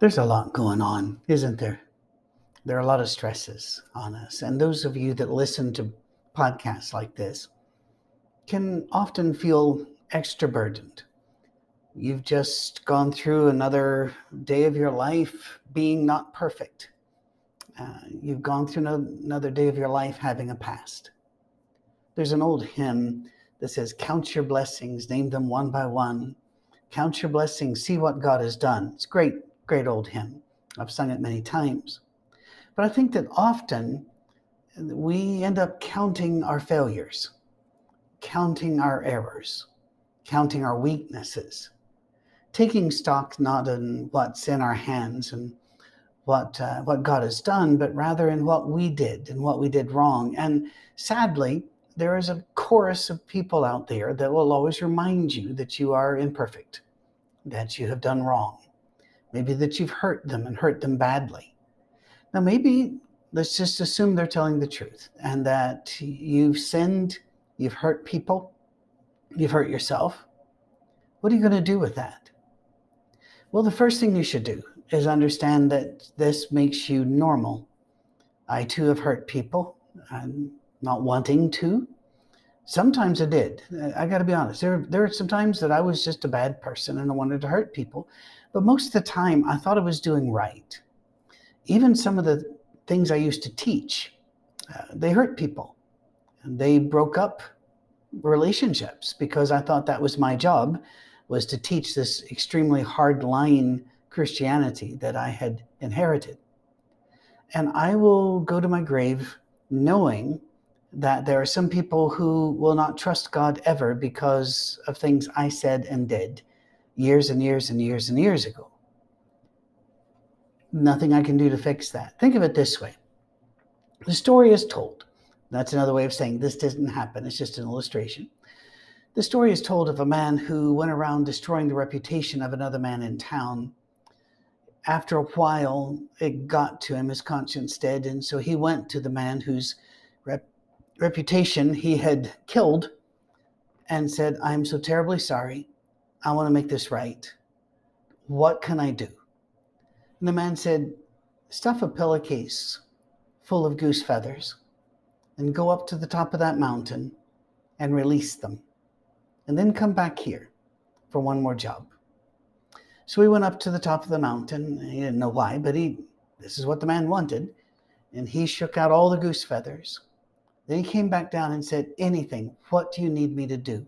There's a lot going on, isn't there? There are a lot of stresses on us. And those of you that listen to podcasts like this can often feel extra burdened. You've just gone through another day of your life being not perfect. Uh, you've gone through another day of your life having a past. There's an old hymn that says, Count your blessings, name them one by one. Count your blessings, see what God has done. It's great Great old hymn. I've sung it many times. But I think that often we end up counting our failures, counting our errors, counting our weaknesses, taking stock not in what's in our hands and what uh, what God has done, but rather in what we did and what we did wrong. And sadly, there is a chorus of people out there that will always remind you that you are imperfect, that you have done wrong, Maybe that you've hurt them and hurt them badly. Now, maybe let's just assume they're telling the truth and that you've sinned, you've hurt people, you've hurt yourself. What are you going to do with that? Well, the first thing you should do is understand that this makes you normal. I too have hurt people. I'm not wanting to. Sometimes I did. I got to be honest. There, there are some times that I was just a bad person and I wanted to hurt people. But most of the time, I thought I was doing right. Even some of the things I used to teach, uh, they hurt people. They broke up relationships because I thought that was my job was to teach this extremely hard line Christianity that I had inherited. And I will go to my grave knowing that there are some people who will not trust God ever because of things I said and did years and years and years and years ago. Nothing I can do to fix that. Think of it this way the story is told. That's another way of saying this didn't happen, it's just an illustration. The story is told of a man who went around destroying the reputation of another man in town. After a while, it got to him, his conscience did, and so he went to the man whose reputation he had killed and said, I'm so terribly sorry. I want to make this right. What can I do? And the man said, Stuff a pillowcase full of goose feathers and go up to the top of that mountain and release them. And then come back here for one more job. So he went up to the top of the mountain. He didn't know why, but he this is what the man wanted. And he shook out all the goose feathers. Then he came back down and said, Anything, what do you need me to do?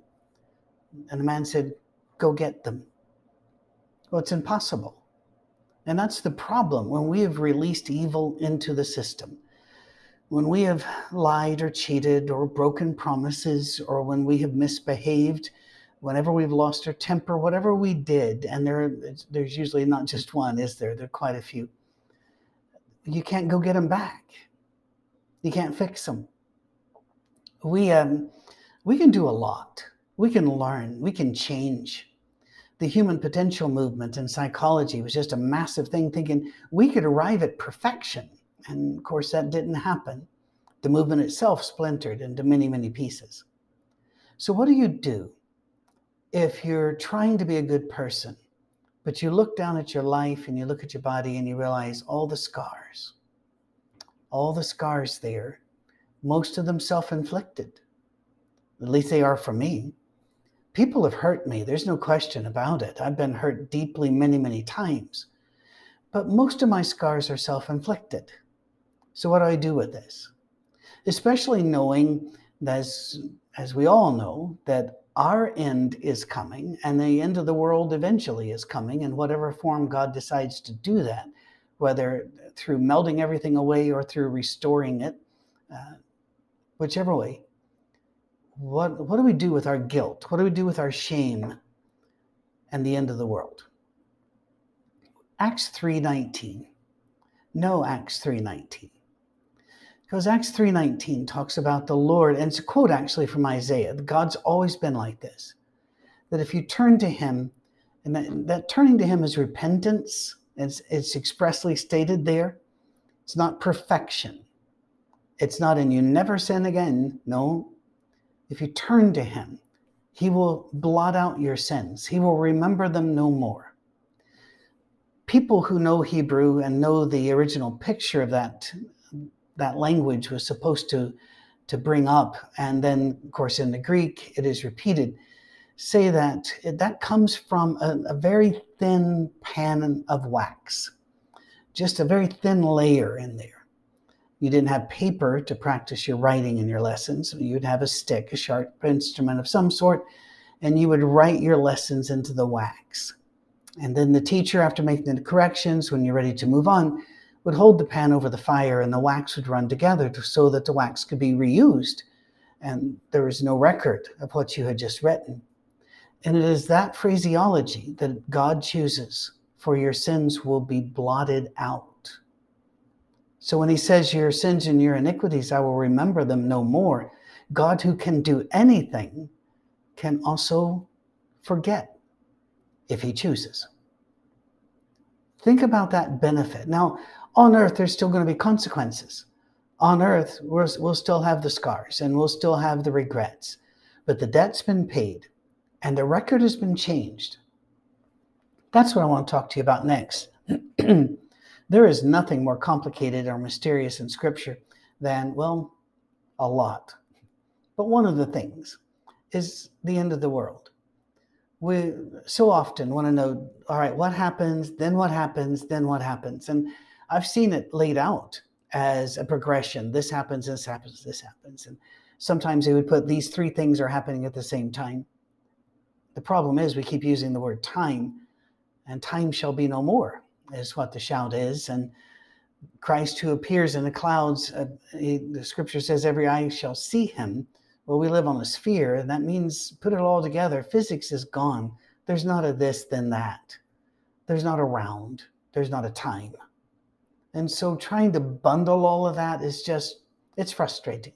And the man said, go get them. Well, it's impossible. And that's the problem when we have released evil into the system. When we have lied or cheated or broken promises or when we have misbehaved, whenever we've lost our temper, whatever we did, and there, there's usually not just one, is there? There are quite a few. You can't go get them back. You can't fix them. We, um, we can do a lot. We can learn. We can change the human potential movement in psychology was just a massive thing, thinking we could arrive at perfection. And of course, that didn't happen. The movement itself splintered into many, many pieces. So, what do you do if you're trying to be a good person, but you look down at your life and you look at your body and you realize all the scars, all the scars there, most of them self inflicted? At least they are for me people have hurt me. There's no question about it. I've been hurt deeply many, many times. But most of my scars are self inflicted. So, what do I do with this? Especially knowing, as, as we all know, that our end is coming and the end of the world eventually is coming in whatever form God decides to do that, whether through melting everything away or through restoring it, uh, whichever way what, what do we do with our guilt? What do we do with our shame and the end of the world? Acts 3:19. No Acts 3:19. Because Acts 3:19 talks about the Lord, and it's a quote actually from Isaiah. God's always been like this. That if you turn to him, and that, that turning to him is repentance, it's, it's expressly stated there. It's not perfection. It's not, in you never sin again. No, if you turn to him, he will blot out your sins. He will remember them no more. people who know Hebrew and know the original picture of that that language was supposed to to bring up, and then of course in the Greek it is repeated, say that that comes from a, a very thin pan of wax, just a very thin layer in there. You didn't have paper to practice your writing in your lessons. You'd have a stick, a sharp instrument of some sort, and you would write your lessons into the wax. And then the teacher, after making the corrections, when you're ready to move on, would hold the pan over the fire and the wax would run together so that the wax could be reused. And there is no record of what you had just written. And it is that phraseology that God chooses for your sins will be blotted out. So when he says, Your sins and your iniquities, I will remember them no more, God, who can do anything, can also forget if he chooses. Think about that benefit. Now, on earth, there's still going to be consequences. On earth, we'll, we'll still have the scars and we'll still have the regrets. But the debt's been paid and the record has been changed. That's what I want to talk to you about next. there is nothing more complicated or mysterious in Scripture than, well, a lot. But one of the things is the end of the world. We so often want to know, all right, what happens, then what happens, then what happens. And I've seen it laid out as a progression. This happens, this happens, this happens. And sometimes they would put these three things are happening at the same time. The problem is we keep using the word time, and time shall be no more, is what the shout is. And Christ who appears in the clouds, uh, he, the scripture says, every eye shall see him. Well, we live on a sphere, and that means put it all together. Physics is gone. There's not a this, then that. There's not a round. There's not a time. And so trying to bundle all of that is just, it's frustrating.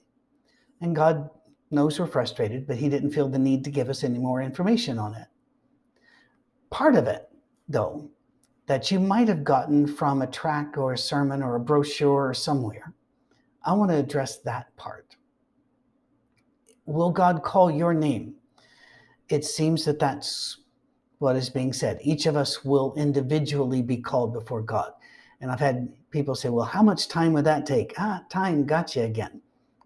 And God knows we're frustrated, but He didn't feel the need to give us any more information on it. Part of it, though, that you might have gotten from a track or a sermon or a brochure or somewhere, I want to address that part. Will God call your name? It seems that that's what is being said. Each of us will individually be called before God. And I've had people say, well, how much time would that take? Ah, time got you again.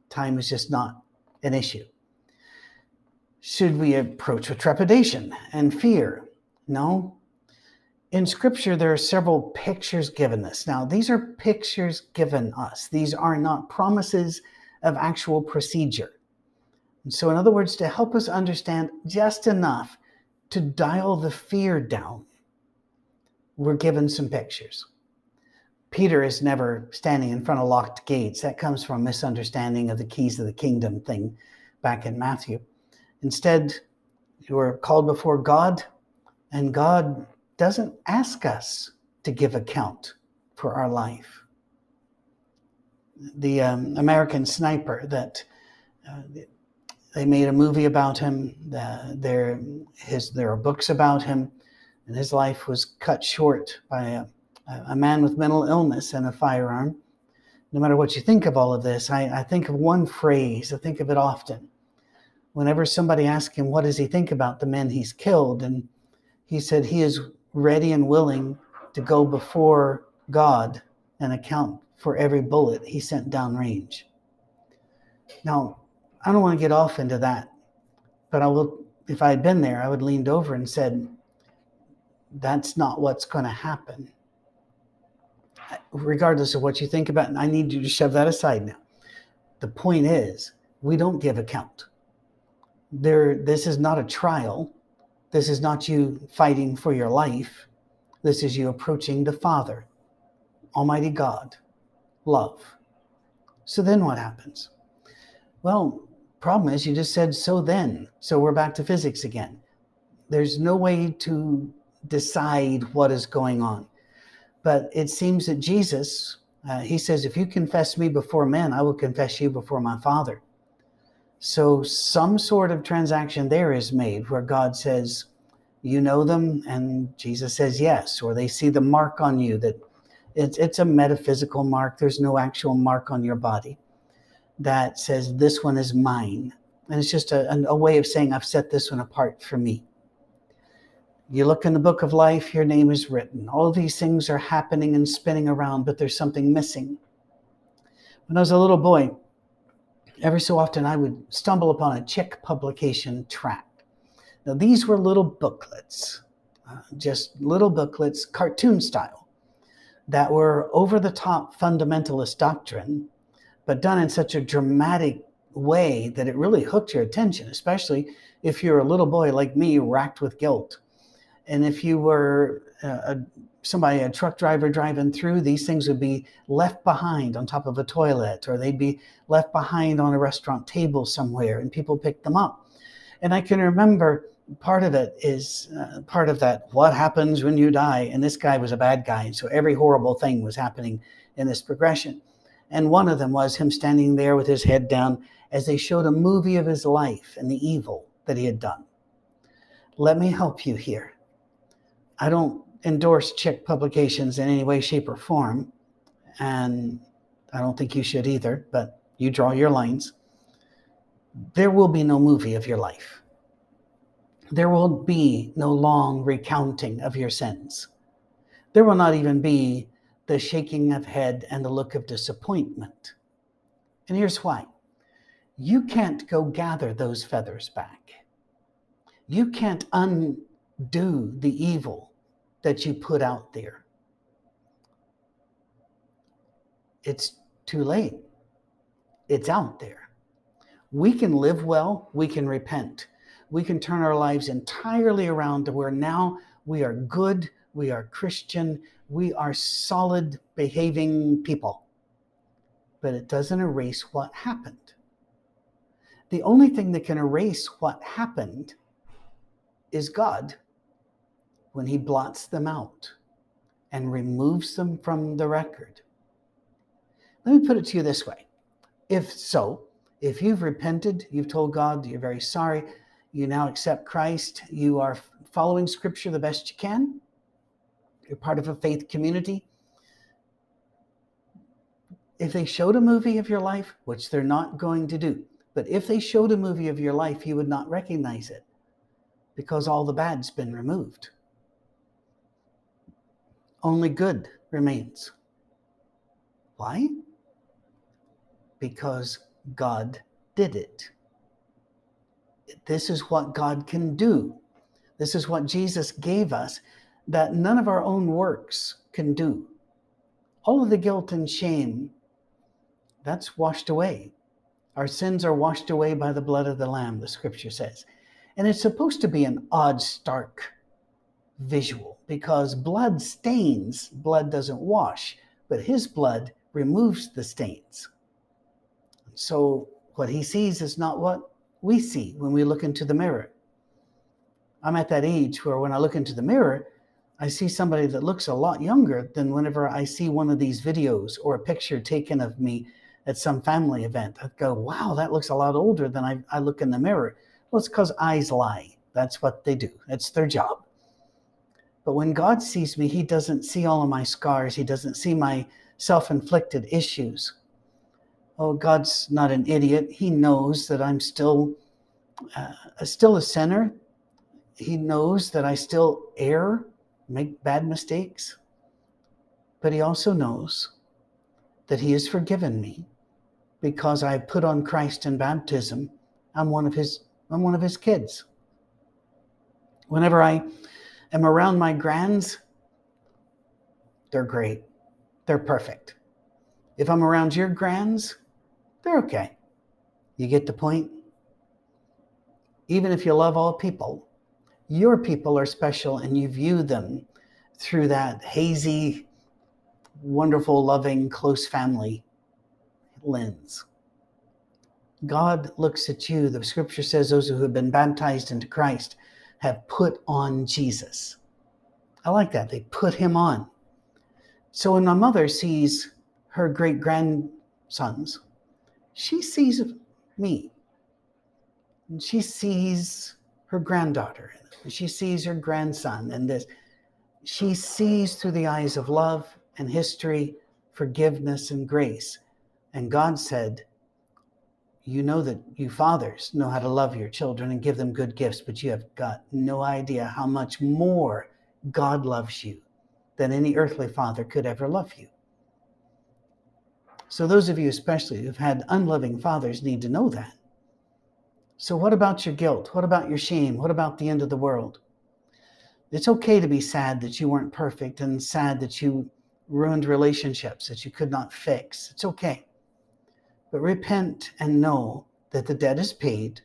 Time is just not an issue. Should we approach with trepidation and fear? No. In scripture, there are several pictures given us. Now, these are pictures given us, these are not promises of actual procedure. And so, in other words, to help us understand just enough to dial the fear down, we're given some pictures. Peter is never standing in front of locked gates. That comes from a misunderstanding of the keys of the kingdom thing back in Matthew. Instead, you are called before God, and God doesn't ask us to give account for our life. The um, American sniper that uh, they made a movie about him. Uh, there, his, there are books about him, and his life was cut short by a a man with mental illness and a firearm. No matter what you think of all of this, I, I think of one phrase, I think of it often. Whenever somebody asks him, what does he think about the men he's killed? And he said he is ready and willing to go before God and account for every bullet he sent downrange. Now, I don't want to get off into that, but I will, if I had been there, I would have leaned over and said, that's not what's going to happen regardless of what you think about, I need you to shove that aside now. The point is, we don't give account. There, this is not a trial. This is not you fighting for your life. This is you approaching the Father, Almighty God, love. So then what happens? Well, problem is you just said so then. So we're back to physics again. There's no way to decide what is going on. But it seems that Jesus, uh, he says, if you confess me before men, I will confess you before my Father. So some sort of transaction there is made where God says, you know them, and Jesus says yes, or they see the mark on you that it's, it's a metaphysical mark. There's no actual mark on your body that says, this one is mine. And it's just a, a way of saying, I've set this one apart for me. You look in the book of life, your name is written. All these things are happening and spinning around, but there's something missing. When I was a little boy, every so often I would stumble upon a Chick publication tract. Now, these were little booklets, uh, just little booklets, cartoon style, that were over the top fundamentalist doctrine, but done in such a dramatic way that it really hooked your attention, especially if you're a little boy like me, racked with guilt and if you were a, somebody, a truck driver driving through, these things would be left behind on top of a toilet, or they'd be left behind on a restaurant table somewhere, and people picked them up. And I can remember part of it is uh, part of that what happens when you die? And this guy was a bad guy and so every horrible thing was happening in this progression. And one of them was him standing there with his head down as they showed a movie of his life and the evil that he had done. Let me help you here. I don't endorse Chick publications in any way, shape, or form. And I don't think you should either, but you draw your lines. There will be no movie of your life. There will be no long recounting of your sins. There will not even be the shaking of head and the look of disappointment. And here's why you can't go gather those feathers back. You can't undo the evil that you put out there. It's too late. It's out there. We can live well, we can repent. We can turn our lives entirely around to where now we are good, we are Christian, we are solid behaving people. But it doesn't erase what happened. The only thing that can erase what happened is God when he blots them out and removes them from the record. Let me put it to you this way. If so, if you've repented, you've told God you're very sorry, you now accept Christ, you are following scripture the best you can, you're part of a faith community. If they showed a movie of your life, which they're not going to do, but if they showed a movie of your life, you would not recognize it because all the bad's been removed only good remains. Why? Because God did it. This is what God can do. This is what Jesus gave us that none of our own works can do. All of the guilt and shame, that's washed away. Our sins are washed away by the blood of the Lamb, the scripture says. And it's supposed to be an odd, stark visual because blood stains, blood doesn't wash, but his blood removes the stains. So what he sees is not what we see when we look into the mirror. I'm at that age where when I look into the mirror, I see somebody that looks a lot younger than whenever I see one of these videos or a picture taken of me at some family event. I go, wow, that looks a lot older than I, I look in the mirror. Well, it's because eyes lie. That's what they do, it's their job. But when God sees me, He doesn't see all of my scars, He doesn't see my self inflicted issues. Oh, God's not an idiot. He knows that I'm still, uh, still a sinner. He knows that I still err, make bad mistakes. But He also knows that He has forgiven me because I put on Christ in baptism. I'm one of His. I'm one of His kids. Whenever I am around my grands, they're great. They're perfect. If I'm around your grands, they're okay. You get the point? Even if you love all people, your people are special and you view them through that hazy, wonderful, loving, close family lens. God looks at you. The scripture says those who have been baptized into Christ have put on Jesus. I like that. They put him on. So when my mother sees her great grandsons, she sees me. And she sees her granddaughter. And She sees her grandson and this. She sees through the eyes of love and history, forgiveness and grace. And God said, You know that you fathers know how to love your children and give them good gifts, but you have got no idea how much more God loves you than any earthly father could ever love you. So, those of you, especially who've had unloving fathers, need to know that. So, what about your guilt? What about your shame? What about the end of the world? It's okay to be sad that you weren't perfect and sad that you ruined relationships that you could not fix. It's okay. But repent and know that the debt is paid,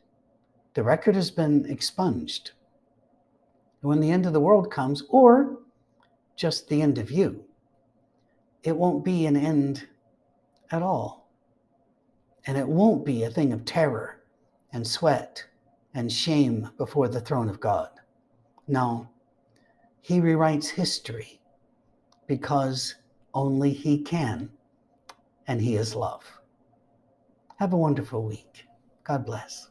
the record has been expunged. When the end of the world comes, or just the end of you, it won't be an end at all. And it won't be a thing of terror and sweat and shame before the throne of God. No, he rewrites history because only he can, and he is love. Have a wonderful week. God bless.